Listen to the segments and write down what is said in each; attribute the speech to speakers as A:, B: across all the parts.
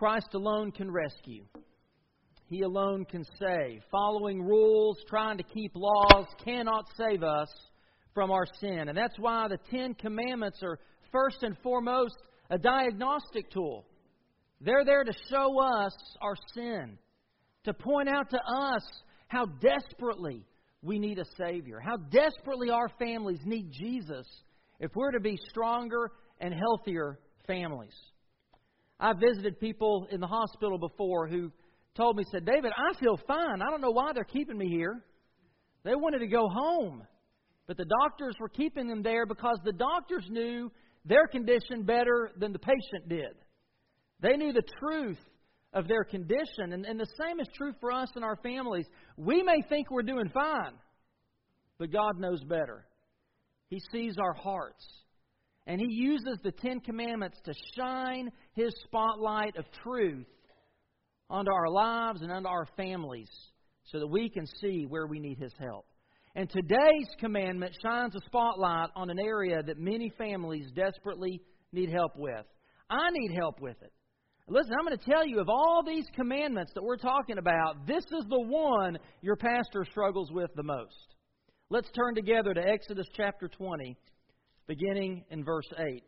A: Christ alone can rescue. He alone can save. Following rules, trying to keep laws, cannot save us from our sin. And that's why the Ten Commandments are first and foremost a diagnostic tool. They're there to show us our sin, to point out to us how desperately we need a Savior, how desperately our families need Jesus if we're to be stronger and healthier families. I've visited people in the hospital before who told me, said, David, I feel fine. I don't know why they're keeping me here. They wanted to go home. But the doctors were keeping them there because the doctors knew their condition better than the patient did. They knew the truth of their condition. And, and the same is true for us and our families. We may think we're doing fine, but God knows better. He sees our hearts. And He uses the Ten Commandments to shine His spotlight of truth onto our lives and onto our families so that we can see where we need His help. And today's commandment shines a spotlight on an area that many families desperately need help with. I need help with it. Listen, I'm going to tell you of all these commandments that we're talking about, this is the one your pastor struggles with the most. Let's turn together to Exodus chapter 20, beginning in verse 8.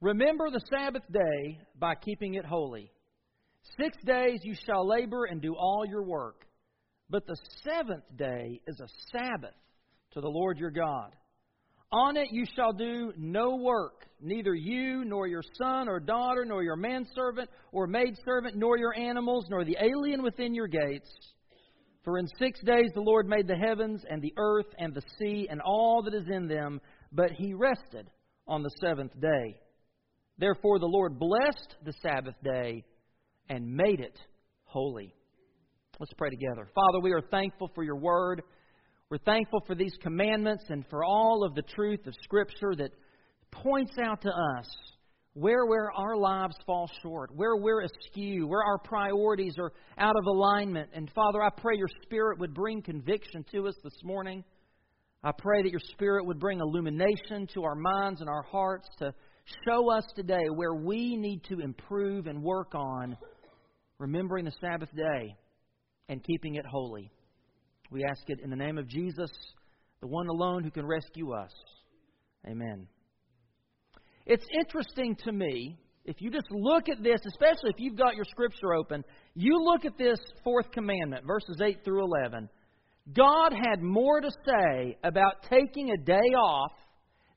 A: Remember the Sabbath day by keeping it holy. Six days you shall labor and do all your work, but the seventh day is a Sabbath to the Lord your God. On it you shall do no work, neither you, nor your son or daughter, nor your manservant or maidservant, nor your animals, nor the alien within your gates. For in six days the Lord made the heavens and the earth and the sea and all that is in them, but he rested on the seventh day. Therefore the Lord blessed the Sabbath day and made it holy. Let's pray together. Father, we are thankful for your word. We're thankful for these commandments and for all of the truth of Scripture that points out to us where, where our lives fall short, where we're askew, where our priorities are out of alignment. And Father, I pray your Spirit would bring conviction to us this morning. I pray that your Spirit would bring illumination to our minds and our hearts to show us today where we need to improve and work on remembering the Sabbath day and keeping it holy. We ask it in the name of Jesus, the one alone who can rescue us. Amen. It's interesting to me, if you just look at this, especially if you've got your scripture open, you look at this fourth commandment, verses 8 through 11. God had more to say about taking a day off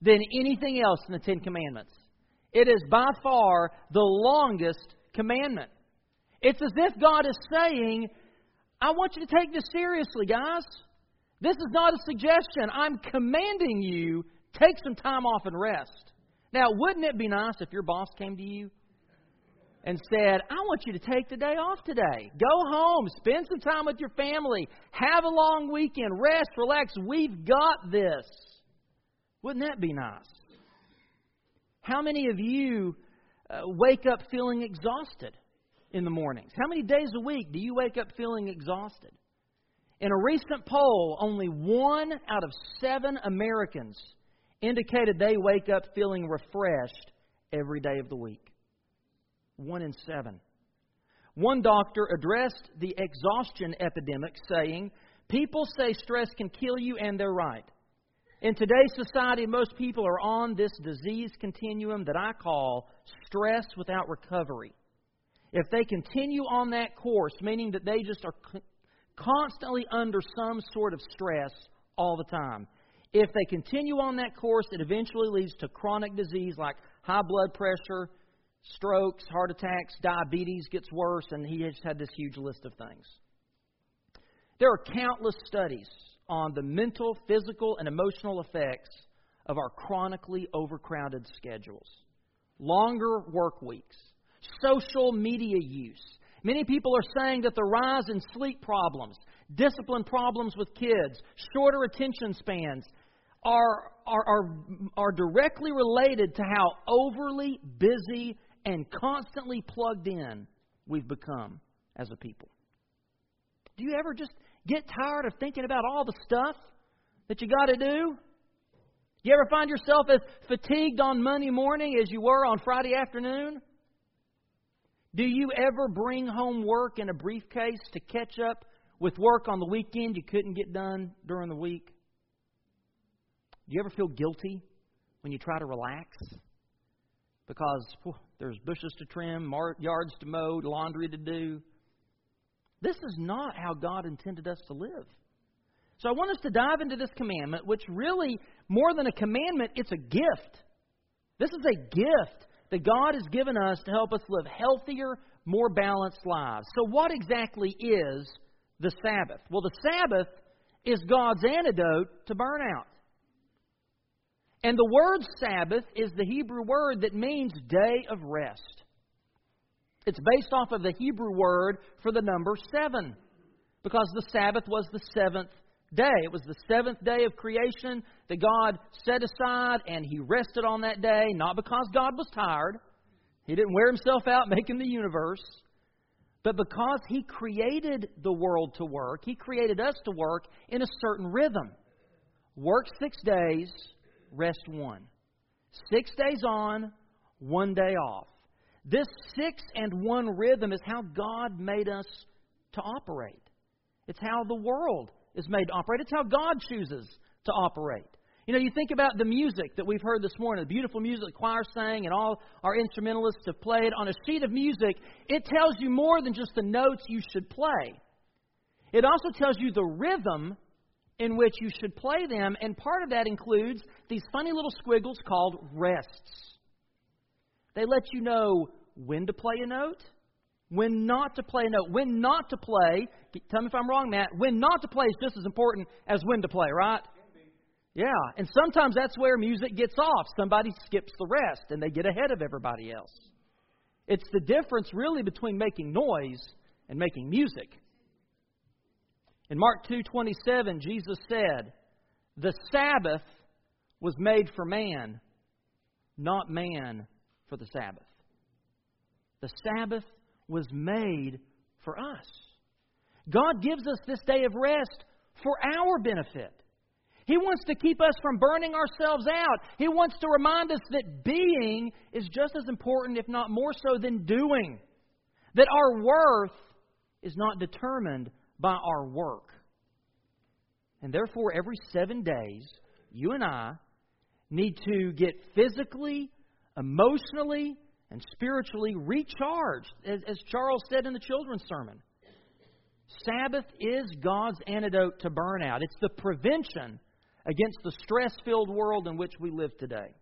A: than anything else in the Ten Commandments. It is by far the longest commandment. It's as if God is saying, I want you to take this seriously, guys. This is not a suggestion. I'm commanding you take some time off and rest. Now, wouldn't it be nice if your boss came to you and said, I want you to take the day off today. Go home, spend some time with your family, have a long weekend, rest, relax. We've got this. Wouldn't that be nice? How many of you uh, wake up feeling exhausted? in the mornings? How many days a week do you wake up feeling exhausted? In a recent poll, only one out of seven Americans indicated they wake up feeling refreshed every day of the week. One in seven. One doctor addressed the exhaustion epidemic, saying, People say stress can kill you, and they're right. In today's society, most people are on this disease continuum that I call stress without recovery if they continue on that course, meaning that they just are constantly under some sort of stress all the time, if they continue on that course, it eventually leads to chronic disease like high blood pressure, strokes, heart attacks, diabetes gets worse, and he just had this huge list of things. There are countless studies on the mental, physical, and emotional effects of our chronically overcrowded schedules. Longer work weeks, social media use. Many people are saying that the rise in sleep problems, discipline problems with kids, shorter attention spans are, are, are, are directly related to how overly busy and constantly plugged in we've become as a people. Do you ever just get tired of thinking about all the stuff that you got to do? Do you ever find yourself as fatigued on Monday morning as you were on Friday afternoon? Do you ever bring home work in a briefcase to catch up with work on the weekend you couldn't get done during the week? Do you ever feel guilty when you try to relax? Because whew, there's bushes to trim, yards to mow, laundry to do. This is not how God intended us to live. So I want us to dive into this commandment, which really, more than a commandment, it's a gift. This is a gift that God has given us to help us live healthier, more balanced lives. So, what exactly is the Sabbath? Well, the Sabbath is God's antidote to burnout. And the word Sabbath is the Hebrew word that means day of rest. It's based off of the Hebrew word for the number seven, because the Sabbath was the seventh day. It was the seventh day of creation that God set aside, and He rested on that day, not because God was tired. He didn't wear Himself out making the universe. But because He created the world to work, He created us to work in a certain rhythm. Work six days, rest one. Six days on, one day off. This six and one rhythm is how God made us to operate. It's how the world is made to operate. It's how God chooses to operate. You know, you think about the music that we've heard this morning, the beautiful music the choir sang, and all our instrumentalists have played. On a sheet of music, it tells you more than just the notes you should play. It also tells you the rhythm in which you should play them, and part of that includes these funny little squiggles called rests. They let you know when to play a note when not to play a note. When not to play, tell me if I'm wrong, Matt, when not to play is just as important as when to play, right? Yeah, and sometimes that's where music gets off. Somebody skips the rest and they get ahead of everybody else. It's the difference really between making noise and making music. In Mark 2:27, Jesus said, "The Sabbath was made for man, not man for the Sabbath." The Sabbath was made for us. God gives us this day of rest for our benefit. He wants to keep us from burning ourselves out. He wants to remind us that being is just as important, if not more so, than doing. That our worth is not determined by our work. And therefore, every seven days, you and I need to get physically, emotionally, and spiritually recharged, as, as Charles said in the children's sermon. Sabbath is God's antidote to burnout. It's the prevention against the stress filled world in which we live today.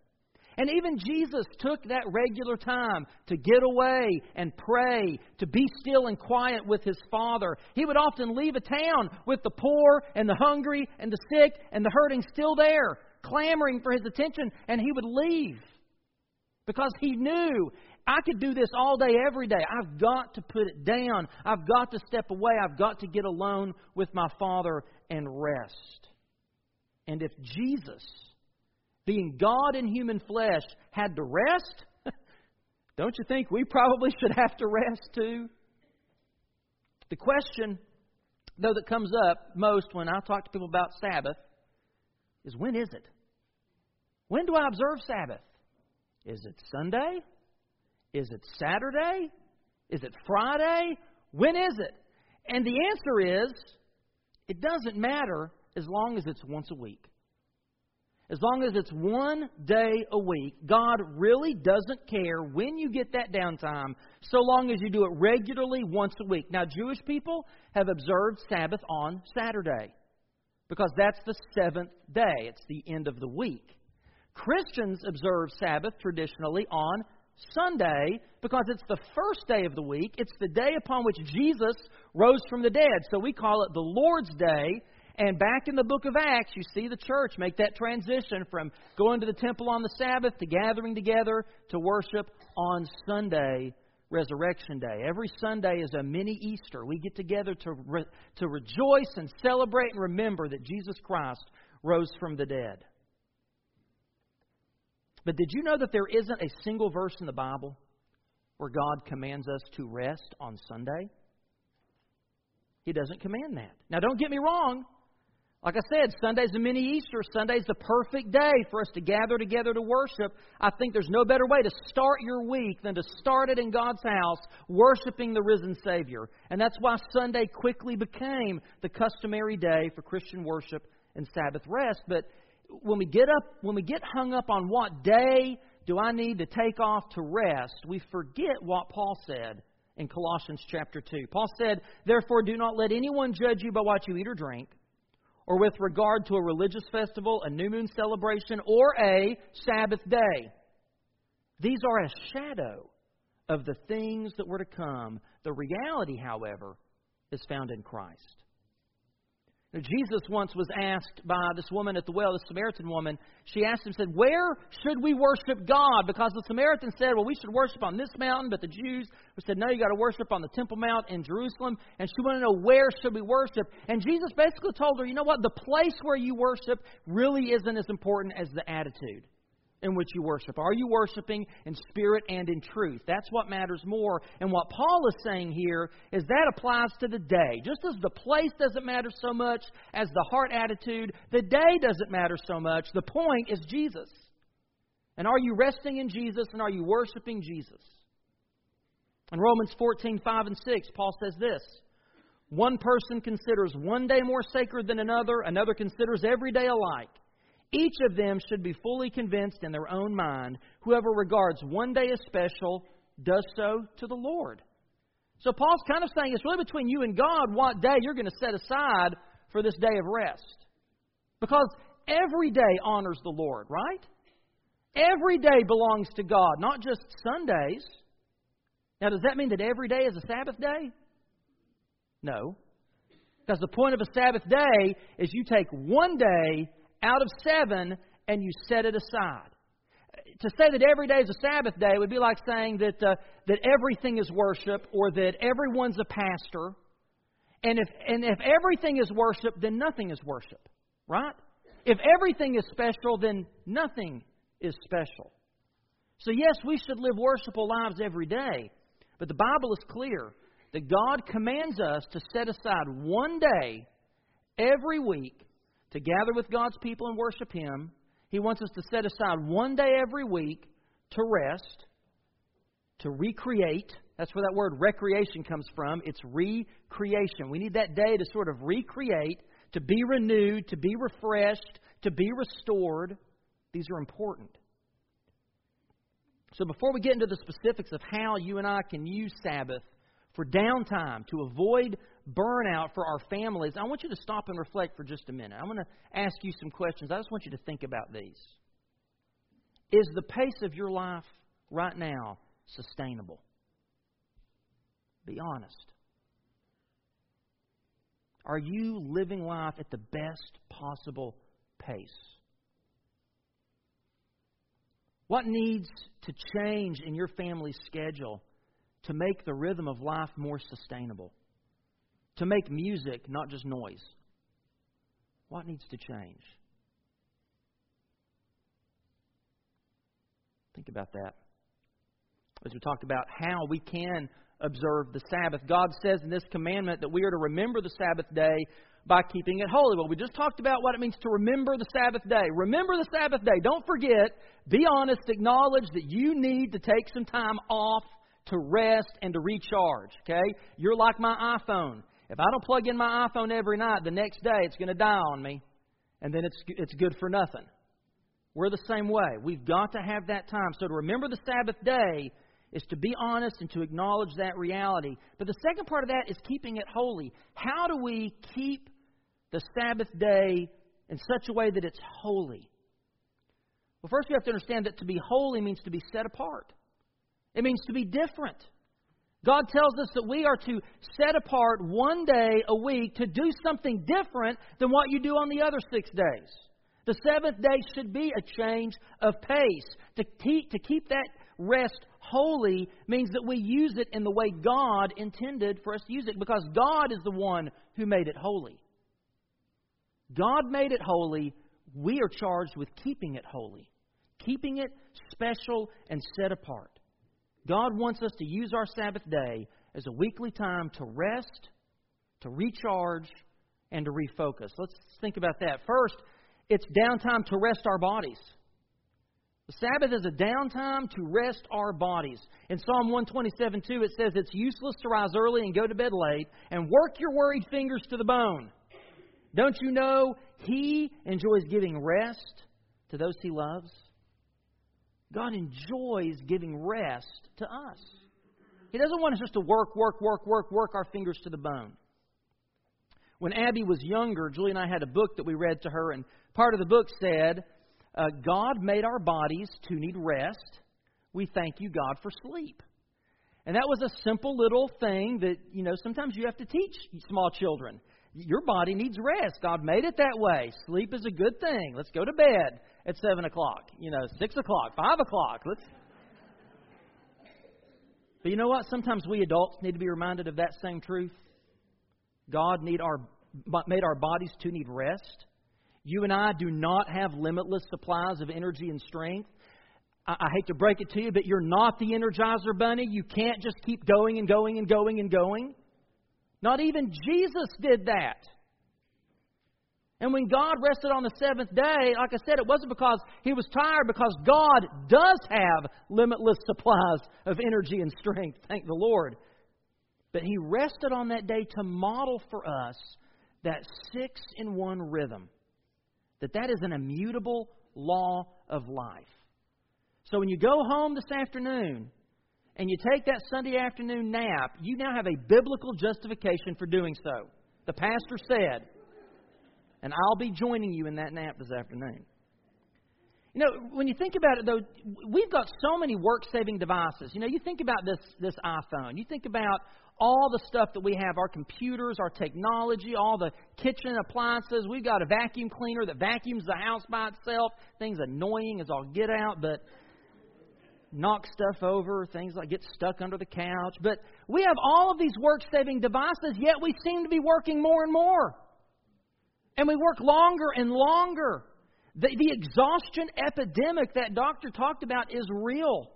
A: And even Jesus took that regular time to get away and pray, to be still and quiet with his Father. He would often leave a town with the poor and the hungry and the sick and the hurting still there, clamoring for his attention, and he would leave because he knew I could do this all day, every day. I've got to put it down. I've got to step away. I've got to get alone with my Father and rest. And if Jesus, being God in human flesh, had to rest, don't you think we probably should have to rest too? The question, though, that comes up most when I talk to people about Sabbath is when is it? When do I observe Sabbath? Is it Sunday? Is it Saturday? Is it Friday? When is it? And the answer is it doesn't matter as long as it's once a week. As long as it's one day a week, God really doesn't care when you get that downtime, so long as you do it regularly once a week. Now, Jewish people have observed Sabbath on Saturday because that's the seventh day, it's the end of the week. Christians observe Sabbath traditionally on Sunday because it's the first day of the week. It's the day upon which Jesus rose from the dead. So we call it the Lord's Day. And back in the book of Acts, you see the church make that transition from going to the temple on the Sabbath to gathering together to worship on Sunday, Resurrection Day. Every Sunday is a mini Easter. We get together to, re- to rejoice and celebrate and remember that Jesus Christ rose from the dead. But did you know that there isn't a single verse in the Bible where God commands us to rest on Sunday? He doesn't command that. Now, don't get me wrong. Like I said, Sunday's a mini Easter. Sunday's the perfect day for us to gather together to worship. I think there's no better way to start your week than to start it in God's house, worshiping the risen Savior. And that's why Sunday quickly became the customary day for Christian worship and Sabbath rest. But when we get up, when we get hung up on what day do I need to take off to rest, we forget what Paul said in Colossians chapter 2. Paul said, Therefore, do not let anyone judge you by what you eat or drink or with regard to a religious festival, a new moon celebration, or a Sabbath day. These are a shadow of the things that were to come. The reality, however, is found in Christ. Now, Jesus once was asked by this woman at the well, the Samaritan woman, she asked him, said, Where should we worship God? Because the Samaritan said, Well, we should worship on this mountain, but the Jews said, No, you got to worship on the Temple Mount in Jerusalem. And she wanted to know where should we worship. And Jesus basically told her, you know what, the place where you worship really isn't as important as the attitude in which you worship? Are you worshiping in spirit and in truth? That's what matters more. And what Paul is saying here is that applies to the day. Just as the place doesn't matter so much as the heart attitude, the day doesn't matter so much. The point is Jesus. And are you resting in Jesus and are you worshiping Jesus? In Romans 14, 5 and 6, Paul says this. One person considers one day more sacred than another, another considers every day alike. Each of them should be fully convinced in their own mind. Whoever regards one day as special does so to the Lord. So Paul's kind of saying it's really between you and God what day you're going to set aside for this day of rest. Because every day honors the Lord, right? Every day belongs to God, not just Sundays. Now, does that mean that every day is a Sabbath day? No. Because the point of a Sabbath day is you take one day out of seven and you set it aside. To say that every day is a Sabbath day would be like saying that, uh, that everything is worship or that everyone's a pastor. And if, and if everything is worship, then nothing is worship, right? If everything is special, then nothing is special. So, yes, we should live worshipful lives every day, but the Bible is clear that God commands us to set aside one day every week to gather with God's people and worship Him. He wants us to set aside one day every week to rest, to recreate. That's where that word recreation comes from. It's recreation. We need that day to sort of recreate, to be renewed, to be refreshed, to be restored. These are important. So, before we get into the specifics of how you and I can use Sabbath for downtime, to avoid burnout for our families, I want you to stop and reflect for just a minute. I'm going to ask you some questions. I just want you to think about these. Is the pace of your life right now sustainable? Be honest. Are you living life at the best possible pace? What needs to change in your family's schedule to make the rhythm of life more sustainable? To make music, not just noise. What needs to change? Think about that. As we talked about how we can observe the Sabbath, God says in this commandment that we are to remember the Sabbath day by keeping it holy. Well, we just talked about what it means to remember the Sabbath day. Remember the Sabbath day. Don't forget. Be honest. Acknowledge that you need to take some time off to rest and to recharge. Okay? You're like my iPhone. If I don't plug in my iPhone every night, the next day it's going to die on me, and then it's, it's good for nothing. We're the same way. We've got to have that time. So to remember the Sabbath day is to be honest and to acknowledge that reality. But the second part of that is keeping it holy. How do we keep the Sabbath day in such a way that it's holy? Well, first we have to understand that to be holy means to be set apart. It means to be different. God tells us that we are to set apart one day a week to do something different than what you do on the other six days. The seventh day should be a change of pace. To keep, to keep that rest holy means that we use it in the way God intended for us to use it because God is the one who made it holy. God made it holy. We are charged with keeping it holy, keeping it special and set apart. God wants us to use our Sabbath day as a weekly time to rest, to recharge, and to refocus. Let's think about that. First, it's downtime to rest our bodies. The Sabbath is a downtime to rest our bodies. In Psalm 127 2, it says it's useless to rise early and go to bed late and work your worried fingers to the bone. Don't you know He enjoys giving rest to those He loves? God enjoys giving rest to us. He doesn't want us just to work, work, work, work, work our fingers to the bone. When Abby was younger, Julie and I had a book that we read to her, and part of the book said, uh, God made our bodies to need rest. We thank you, God, for sleep. And that was a simple little thing that, you know, sometimes you have to teach small children. Your body needs rest. God made it that way. Sleep is a good thing. Let's go to bed at 7 o'clock, you know, 6 o'clock, 5 o'clock. Let's. But you know what? Sometimes we adults need to be reminded of that same truth. God need our, made our bodies to need rest. You and I do not have limitless supplies of energy and strength. I, I hate to break it to you, but you're not the Energizer Bunny. You can't just keep going and going and going and going. Not even Jesus did that. And when God rested on the seventh day, like I said, it wasn't because he was tired, because God does have limitless supplies of energy and strength, thank the Lord. But he rested on that day to model for us that six in one rhythm that that is an immutable law of life. So when you go home this afternoon and you take that Sunday afternoon nap, you now have a biblical justification for doing so. The pastor said, and I'll be joining you in that nap this afternoon. You know, when you think about it, though, we've got so many work saving devices. You know, you think about this, this iPhone, you think about all the stuff that we have our computers, our technology, all the kitchen appliances. We've got a vacuum cleaner that vacuums the house by itself. Things annoying as all get out, but knock stuff over, things like get stuck under the couch. But we have all of these work saving devices, yet we seem to be working more and more. And we work longer and longer. The, the exhaustion epidemic that doctor talked about is real.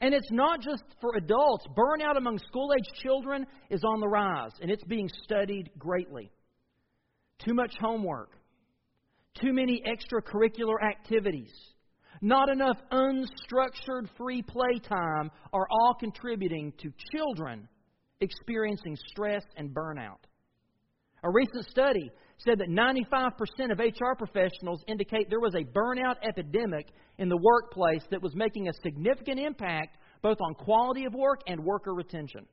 A: And it's not just for adults. Burnout among school age children is on the rise, and it's being studied greatly. Too much homework, too many extracurricular activities, not enough unstructured free play time are all contributing to children experiencing stress and burnout. A recent study said that 95% of HR professionals indicate there was a burnout epidemic in the workplace that was making a significant impact both on quality of work and worker retention.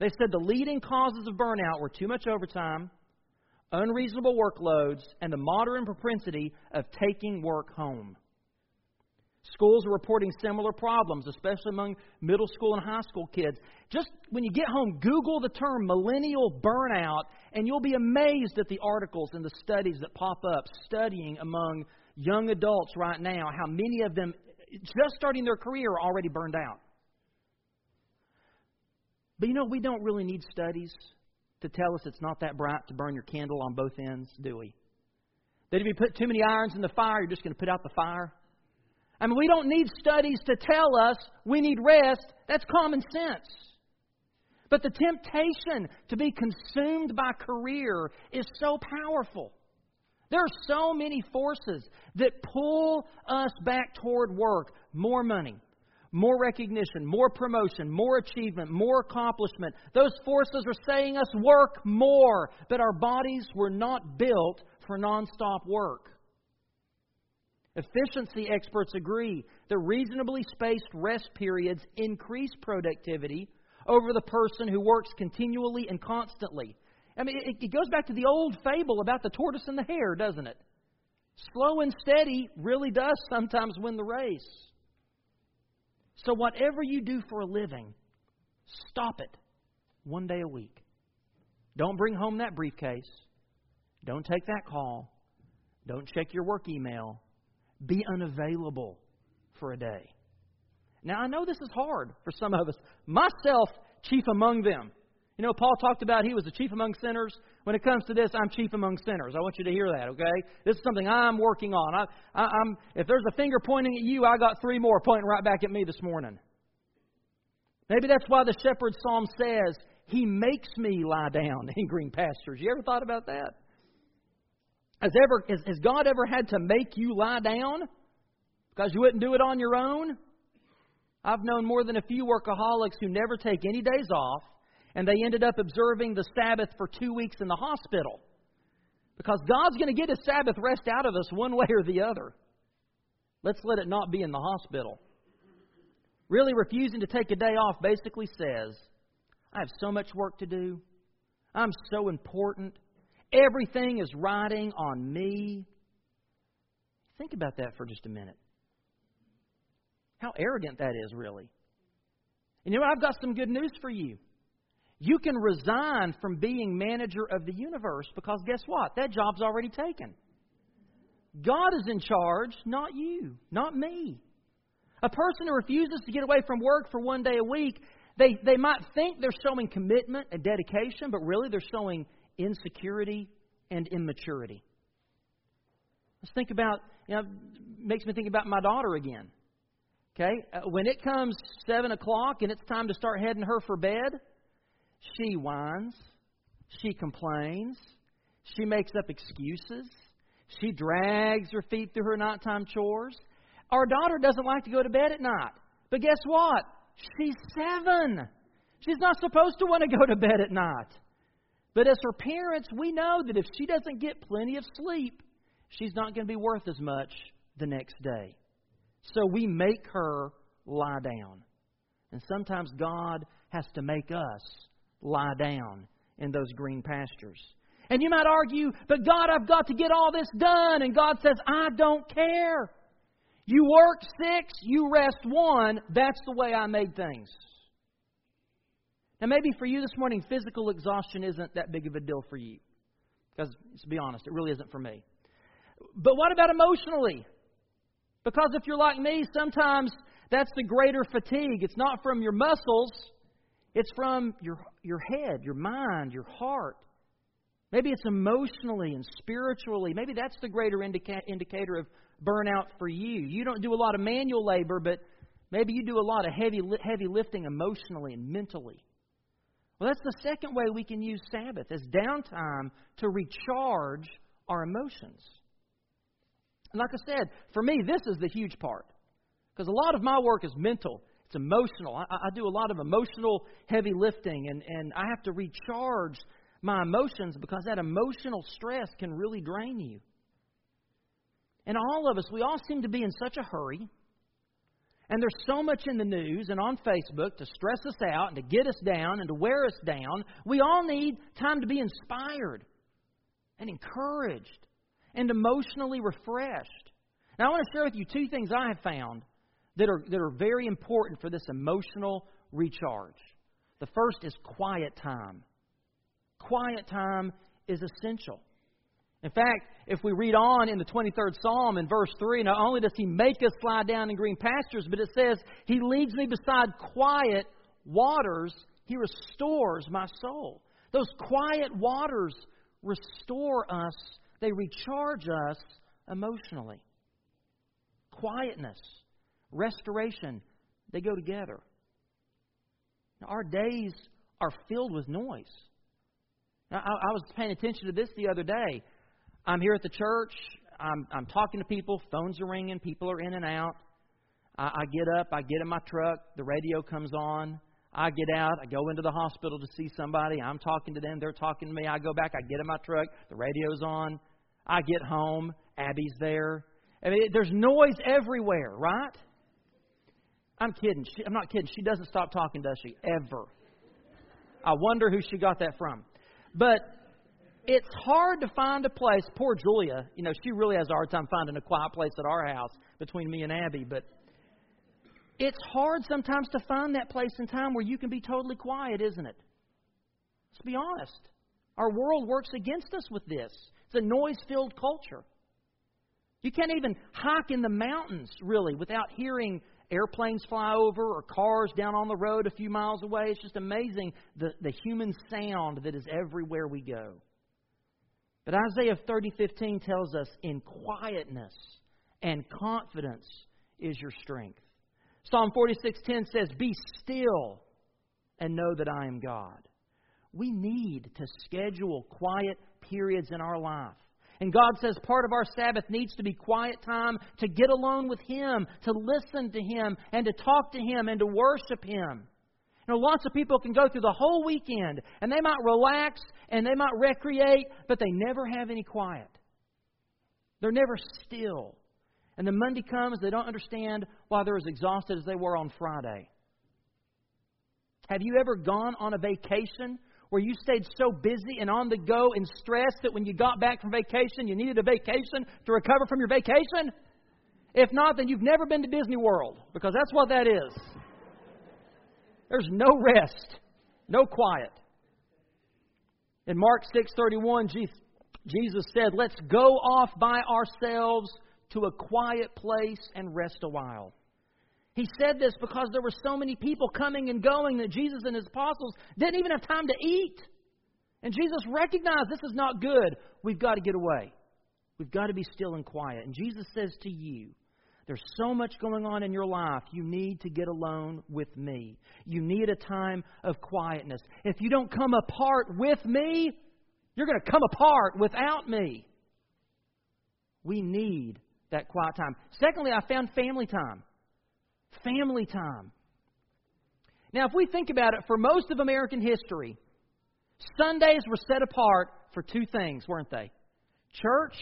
A: They said the leading causes of burnout were too much overtime, unreasonable workloads, and the modern propensity of taking work home. Schools are reporting similar problems, especially among middle school and high school kids. Just when you get home, Google the term millennial burnout, and you'll be amazed at the articles and the studies that pop up studying among young adults right now how many of them, just starting their career, are already burned out. But you know, we don't really need studies to tell us it's not that bright to burn your candle on both ends, do we? That if you put too many irons in the fire, you're just going to put out the fire. I mean, we don't need studies to tell us we need rest. That's common sense. But the temptation to be consumed by career is so powerful. There are so many forces that pull us back toward work more money, more recognition, more promotion, more achievement, more accomplishment. Those forces are saying us work more, but our bodies were not built for nonstop work. Efficiency experts agree that reasonably spaced rest periods increase productivity over the person who works continually and constantly. I mean, it, it goes back to the old fable about the tortoise and the hare, doesn't it? Slow and steady really does sometimes win the race. So, whatever you do for a living, stop it one day a week. Don't bring home that briefcase. Don't take that call. Don't check your work email be unavailable for a day. Now, I know this is hard for some of us, myself chief among them. You know, Paul talked about he was the chief among sinners. When it comes to this, I'm chief among sinners. I want you to hear that, okay? This is something I'm working on. I, I'm, if there's a finger pointing at you, I got three more pointing right back at me this morning. Maybe that's why the shepherd psalm says, He makes me lie down in green pastures. You ever thought about that? Has, ever, has, has God ever had to make you lie down because you wouldn't do it on your own? I've known more than a few workaholics who never take any days off, and they ended up observing the Sabbath for two weeks in the hospital. Because God's going to get His Sabbath rest out of us one way or the other. Let's let it not be in the hospital. Really refusing to take a day off basically says, I have so much work to do. I'm so important. Everything is riding on me. Think about that for just a minute. How arrogant that is, really. And you know, I've got some good news for you. You can resign from being manager of the universe because guess what? That job's already taken. God is in charge, not you, not me. A person who refuses to get away from work for one day a week, they, they might think they're showing commitment and dedication, but really they're showing insecurity and immaturity. Let's think about, you know, makes me think about my daughter again. Okay? Uh, when it comes 7 o'clock and it's time to start heading her for bed, she whines. She complains. She makes up excuses. She drags her feet through her nighttime chores. Our daughter doesn't like to go to bed at night. But guess what? She's seven. She's not supposed to want to go to bed at night. But as her parents, we know that if she doesn't get plenty of sleep, she's not going to be worth as much the next day. So we make her lie down. And sometimes God has to make us lie down in those green pastures. And you might argue, but God, I've got to get all this done. And God says, I don't care. You work six, you rest one. That's the way I made things. Now, maybe for you this morning, physical exhaustion isn't that big of a deal for you. Because, to be honest, it really isn't for me. But what about emotionally? Because if you're like me, sometimes that's the greater fatigue. It's not from your muscles, it's from your, your head, your mind, your heart. Maybe it's emotionally and spiritually. Maybe that's the greater indica- indicator of burnout for you. You don't do a lot of manual labor, but maybe you do a lot of heavy, heavy lifting emotionally and mentally. Well, that's the second way we can use Sabbath as downtime to recharge our emotions. And like I said, for me, this is the huge part. Because a lot of my work is mental, it's emotional. I, I do a lot of emotional heavy lifting, and, and I have to recharge my emotions because that emotional stress can really drain you. And all of us, we all seem to be in such a hurry. And there's so much in the news and on Facebook to stress us out and to get us down and to wear us down. We all need time to be inspired and encouraged and emotionally refreshed. Now, I want to share with you two things I have found that are, that are very important for this emotional recharge. The first is quiet time. Quiet time is essential. In fact, if we read on in the 23rd Psalm in verse 3, not only does He make us lie down in green pastures, but it says, He leads me beside quiet waters. He restores my soul. Those quiet waters restore us, they recharge us emotionally. Quietness, restoration, they go together. Now, our days are filled with noise. Now, I, I was paying attention to this the other day. I'm here at the church. I'm, I'm talking to people. Phones are ringing. People are in and out. I, I get up. I get in my truck. The radio comes on. I get out. I go into the hospital to see somebody. I'm talking to them. They're talking to me. I go back. I get in my truck. The radio's on. I get home. Abby's there. I mean, there's noise everywhere, right? I'm kidding. She, I'm not kidding. She doesn't stop talking, does she? Ever. I wonder who she got that from. But it's hard to find a place. Poor Julia, you know, she really has a hard time finding a quiet place at our house between me and Abby. But it's hard sometimes to find that place in time where you can be totally quiet, isn't it? Let's be honest. Our world works against us with this. It's a noise filled culture. You can't even hike in the mountains, really, without hearing airplanes fly over or cars down on the road a few miles away. It's just amazing the, the human sound that is everywhere we go. But Isaiah 30:15 tells us in quietness and confidence is your strength. Psalm 46:10 says, "Be still and know that I am God." We need to schedule quiet periods in our life. And God says part of our Sabbath needs to be quiet time to get alone with Him, to listen to Him, and to talk to Him, and to worship Him. You know, lots of people can go through the whole weekend and they might relax and they might recreate, but they never have any quiet. They're never still. And then Monday comes, they don't understand why they're as exhausted as they were on Friday. Have you ever gone on a vacation where you stayed so busy and on the go and stressed that when you got back from vacation, you needed a vacation to recover from your vacation? If not, then you've never been to Disney World because that's what that is. There's no rest, no quiet. In Mark 6:31, Jesus said, "Let's go off by ourselves to a quiet place and rest a while." He said this because there were so many people coming and going that Jesus and his apostles didn't even have time to eat. And Jesus recognized this is not good. We've got to get away. We've got to be still and quiet. And Jesus says to you, there's so much going on in your life. You need to get alone with me. You need a time of quietness. If you don't come apart with me, you're going to come apart without me. We need that quiet time. Secondly, I found family time. Family time. Now, if we think about it, for most of American history, Sundays were set apart for two things, weren't they? Church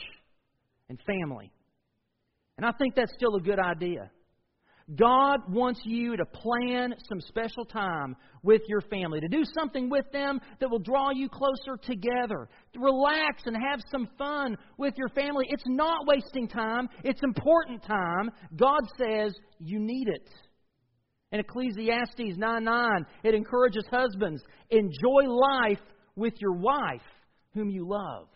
A: and family. And I think that's still a good idea. God wants you to plan some special time with your family, to do something with them that will draw you closer together, to relax and have some fun with your family. It's not wasting time, it's important time. God says you need it. In Ecclesiastes 9 9, it encourages husbands enjoy life with your wife, whom you love.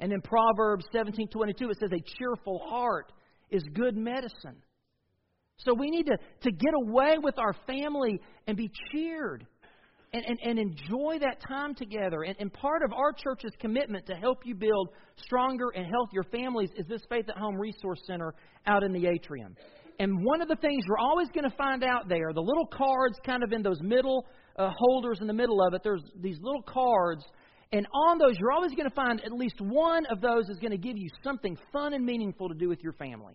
A: And in Proverbs 17:22 it says a cheerful heart is good medicine. So we need to, to get away with our family and be cheered and, and, and enjoy that time together. And, and part of our church's commitment to help you build stronger and healthier families is this Faith at Home Resource Center out in the atrium. And one of the things you're always going to find out there, the little cards kind of in those middle uh, holders in the middle of it, there's these little cards and on those, you're always going to find at least one of those is going to give you something fun and meaningful to do with your family.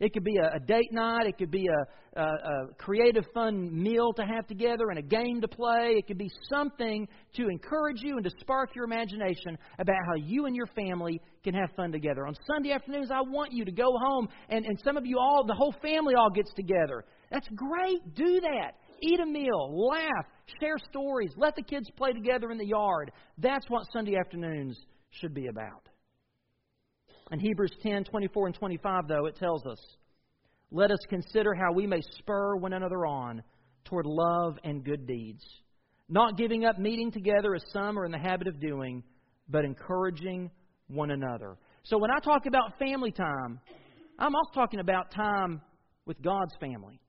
A: It could be a, a date night. It could be a, a, a creative, fun meal to have together and a game to play. It could be something to encourage you and to spark your imagination about how you and your family can have fun together. On Sunday afternoons, I want you to go home, and, and some of you all, the whole family all gets together. That's great. Do that. Eat a meal, laugh, share stories, let the kids play together in the yard. That's what Sunday afternoons should be about. In Hebrews 10 24 and 25, though, it tells us, Let us consider how we may spur one another on toward love and good deeds, not giving up meeting together as some are in the habit of doing, but encouraging one another. So when I talk about family time, I'm also talking about time with God's family.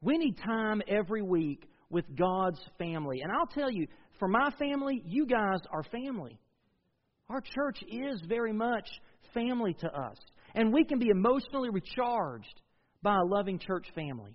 A: We need time every week with God's family. And I'll tell you, for my family, you guys are family. Our church is very much family to us. And we can be emotionally recharged by a loving church family,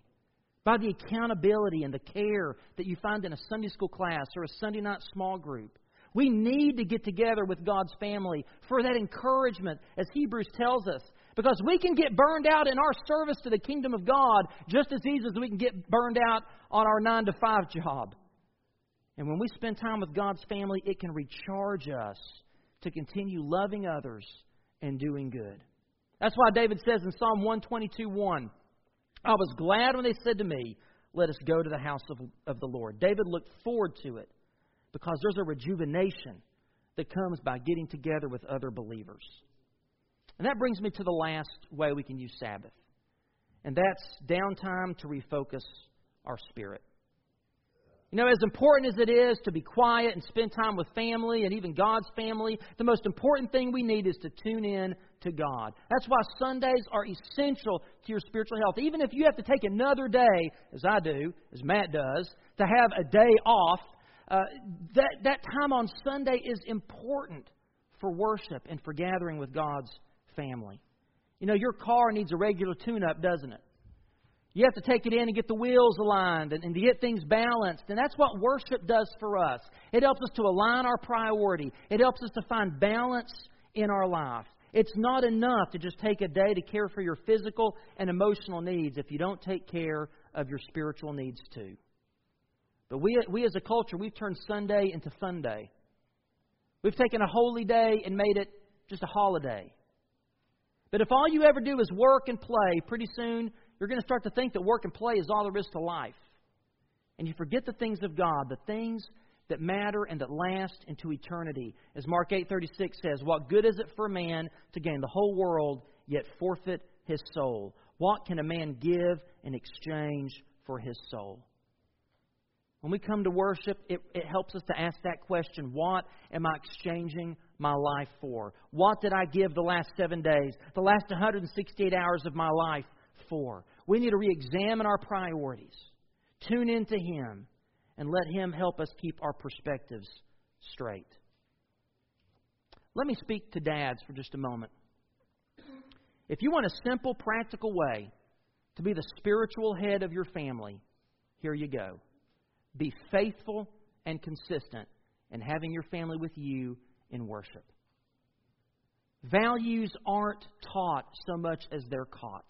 A: by the accountability and the care that you find in a Sunday school class or a Sunday night small group. We need to get together with God's family for that encouragement, as Hebrews tells us. Because we can get burned out in our service to the kingdom of God just as easy as we can get burned out on our 9 to 5 job. And when we spend time with God's family, it can recharge us to continue loving others and doing good. That's why David says in Psalm 122 1, I was glad when they said to me, Let us go to the house of, of the Lord. David looked forward to it because there's a rejuvenation that comes by getting together with other believers. And that brings me to the last way we can use Sabbath, and that's downtime to refocus our spirit. You know, as important as it is to be quiet and spend time with family and even God's family, the most important thing we need is to tune in to God. That's why Sundays are essential to your spiritual health. Even if you have to take another day, as I do, as Matt does, to have a day off, uh, that, that time on Sunday is important for worship and for gathering with God's family. You know, your car needs a regular tune up, doesn't it? You have to take it in and get the wheels aligned and, and to get things balanced. And that's what worship does for us. It helps us to align our priority, it helps us to find balance in our life. It's not enough to just take a day to care for your physical and emotional needs if you don't take care of your spiritual needs too. But we, we as a culture, we've turned Sunday into fun day. We've taken a holy day and made it just a holiday. But if all you ever do is work and play, pretty soon you're going to start to think that work and play is all there is to life. And you forget the things of God, the things that matter and that last into eternity. As Mark 8:36 says, "What good is it for a man to gain the whole world yet forfeit his soul? What can a man give in exchange for his soul?" When we come to worship, it, it helps us to ask that question What am I exchanging my life for? What did I give the last seven days, the last 168 hours of my life for? We need to re examine our priorities, tune into Him, and let Him help us keep our perspectives straight. Let me speak to dads for just a moment. If you want a simple, practical way to be the spiritual head of your family, here you go. Be faithful and consistent in having your family with you in worship. Values aren't taught so much as they're caught.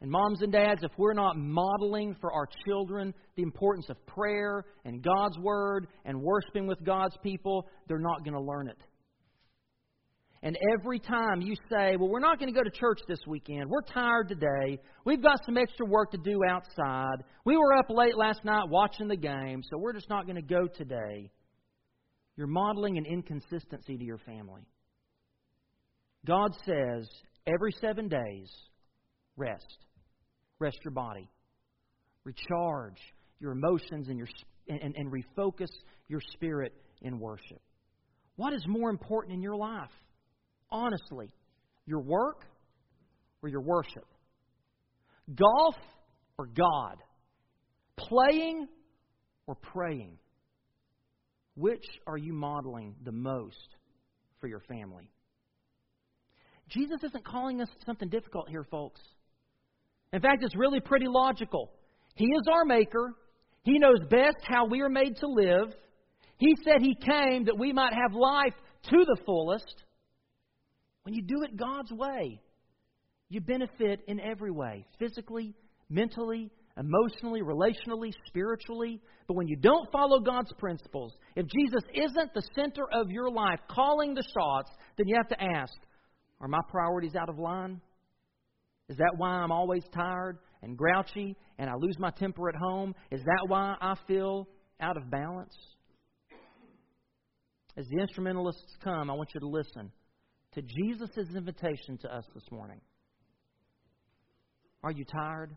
A: And moms and dads, if we're not modeling for our children the importance of prayer and God's Word and worshiping with God's people, they're not going to learn it. And every time you say, Well, we're not going to go to church this weekend, we're tired today, we've got some extra work to do outside, we were up late last night watching the game, so we're just not going to go today, you're modeling an inconsistency to your family. God says, every seven days, rest rest your body. Recharge your emotions and, your, and, and refocus your spirit in worship. What is more important in your life? Honestly, your work or your worship? Golf or God? Playing or praying? Which are you modeling the most for your family? Jesus isn't calling us something difficult here, folks. In fact, it's really pretty logical. He is our maker. He knows best how we are made to live. He said He came that we might have life to the fullest. When you do it God's way, you benefit in every way physically, mentally, emotionally, relationally, spiritually. But when you don't follow God's principles, if Jesus isn't the center of your life, calling the shots, then you have to ask Are my priorities out of line? Is that why I'm always tired and grouchy and I lose my temper at home? Is that why I feel out of balance? As the instrumentalists come, I want you to listen to Jesus' invitation to us this morning. Are you tired?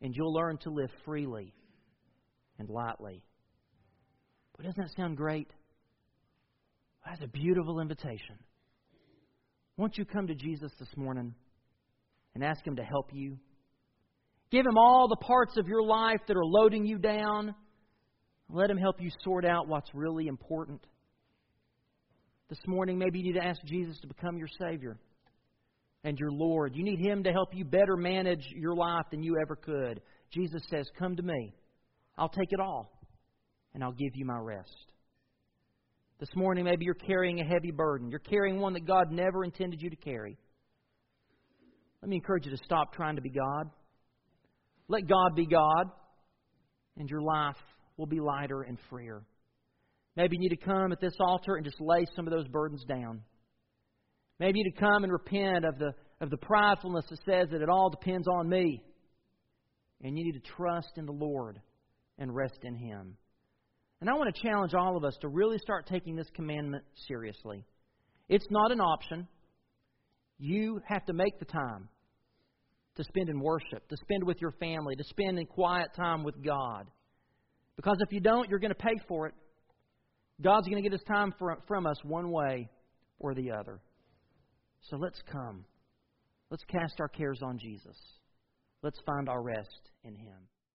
A: and you'll learn to live freely and lightly. But doesn't that sound great? That's a beautiful invitation. Won't you come to Jesus this morning? and ask Him to help you. Give Him all the parts of your life that are loading you down. Let Him help you sort out what's really important. This morning, maybe you need to ask Jesus to become your Savior and your Lord. You need Him to help you better manage your life than you ever could. Jesus says, Come to me. I'll take it all, and I'll give you my rest. This morning, maybe you're carrying a heavy burden. You're carrying one that God never intended you to carry. Let me encourage you to stop trying to be God. Let God be God, and your life will be lighter and freer. Maybe you need to come at this altar and just lay some of those burdens down. Maybe to come and repent of the, of the pridefulness that says that it all depends on me. And you need to trust in the Lord and rest in Him. And I want to challenge all of us to really start taking this commandment seriously. It's not an option. You have to make the time to spend in worship, to spend with your family, to spend in quiet time with God. Because if you don't, you're going to pay for it. God's going to get his time from us one way or the other. So let's come. Let's cast our cares on Jesus. Let's find our rest in Him.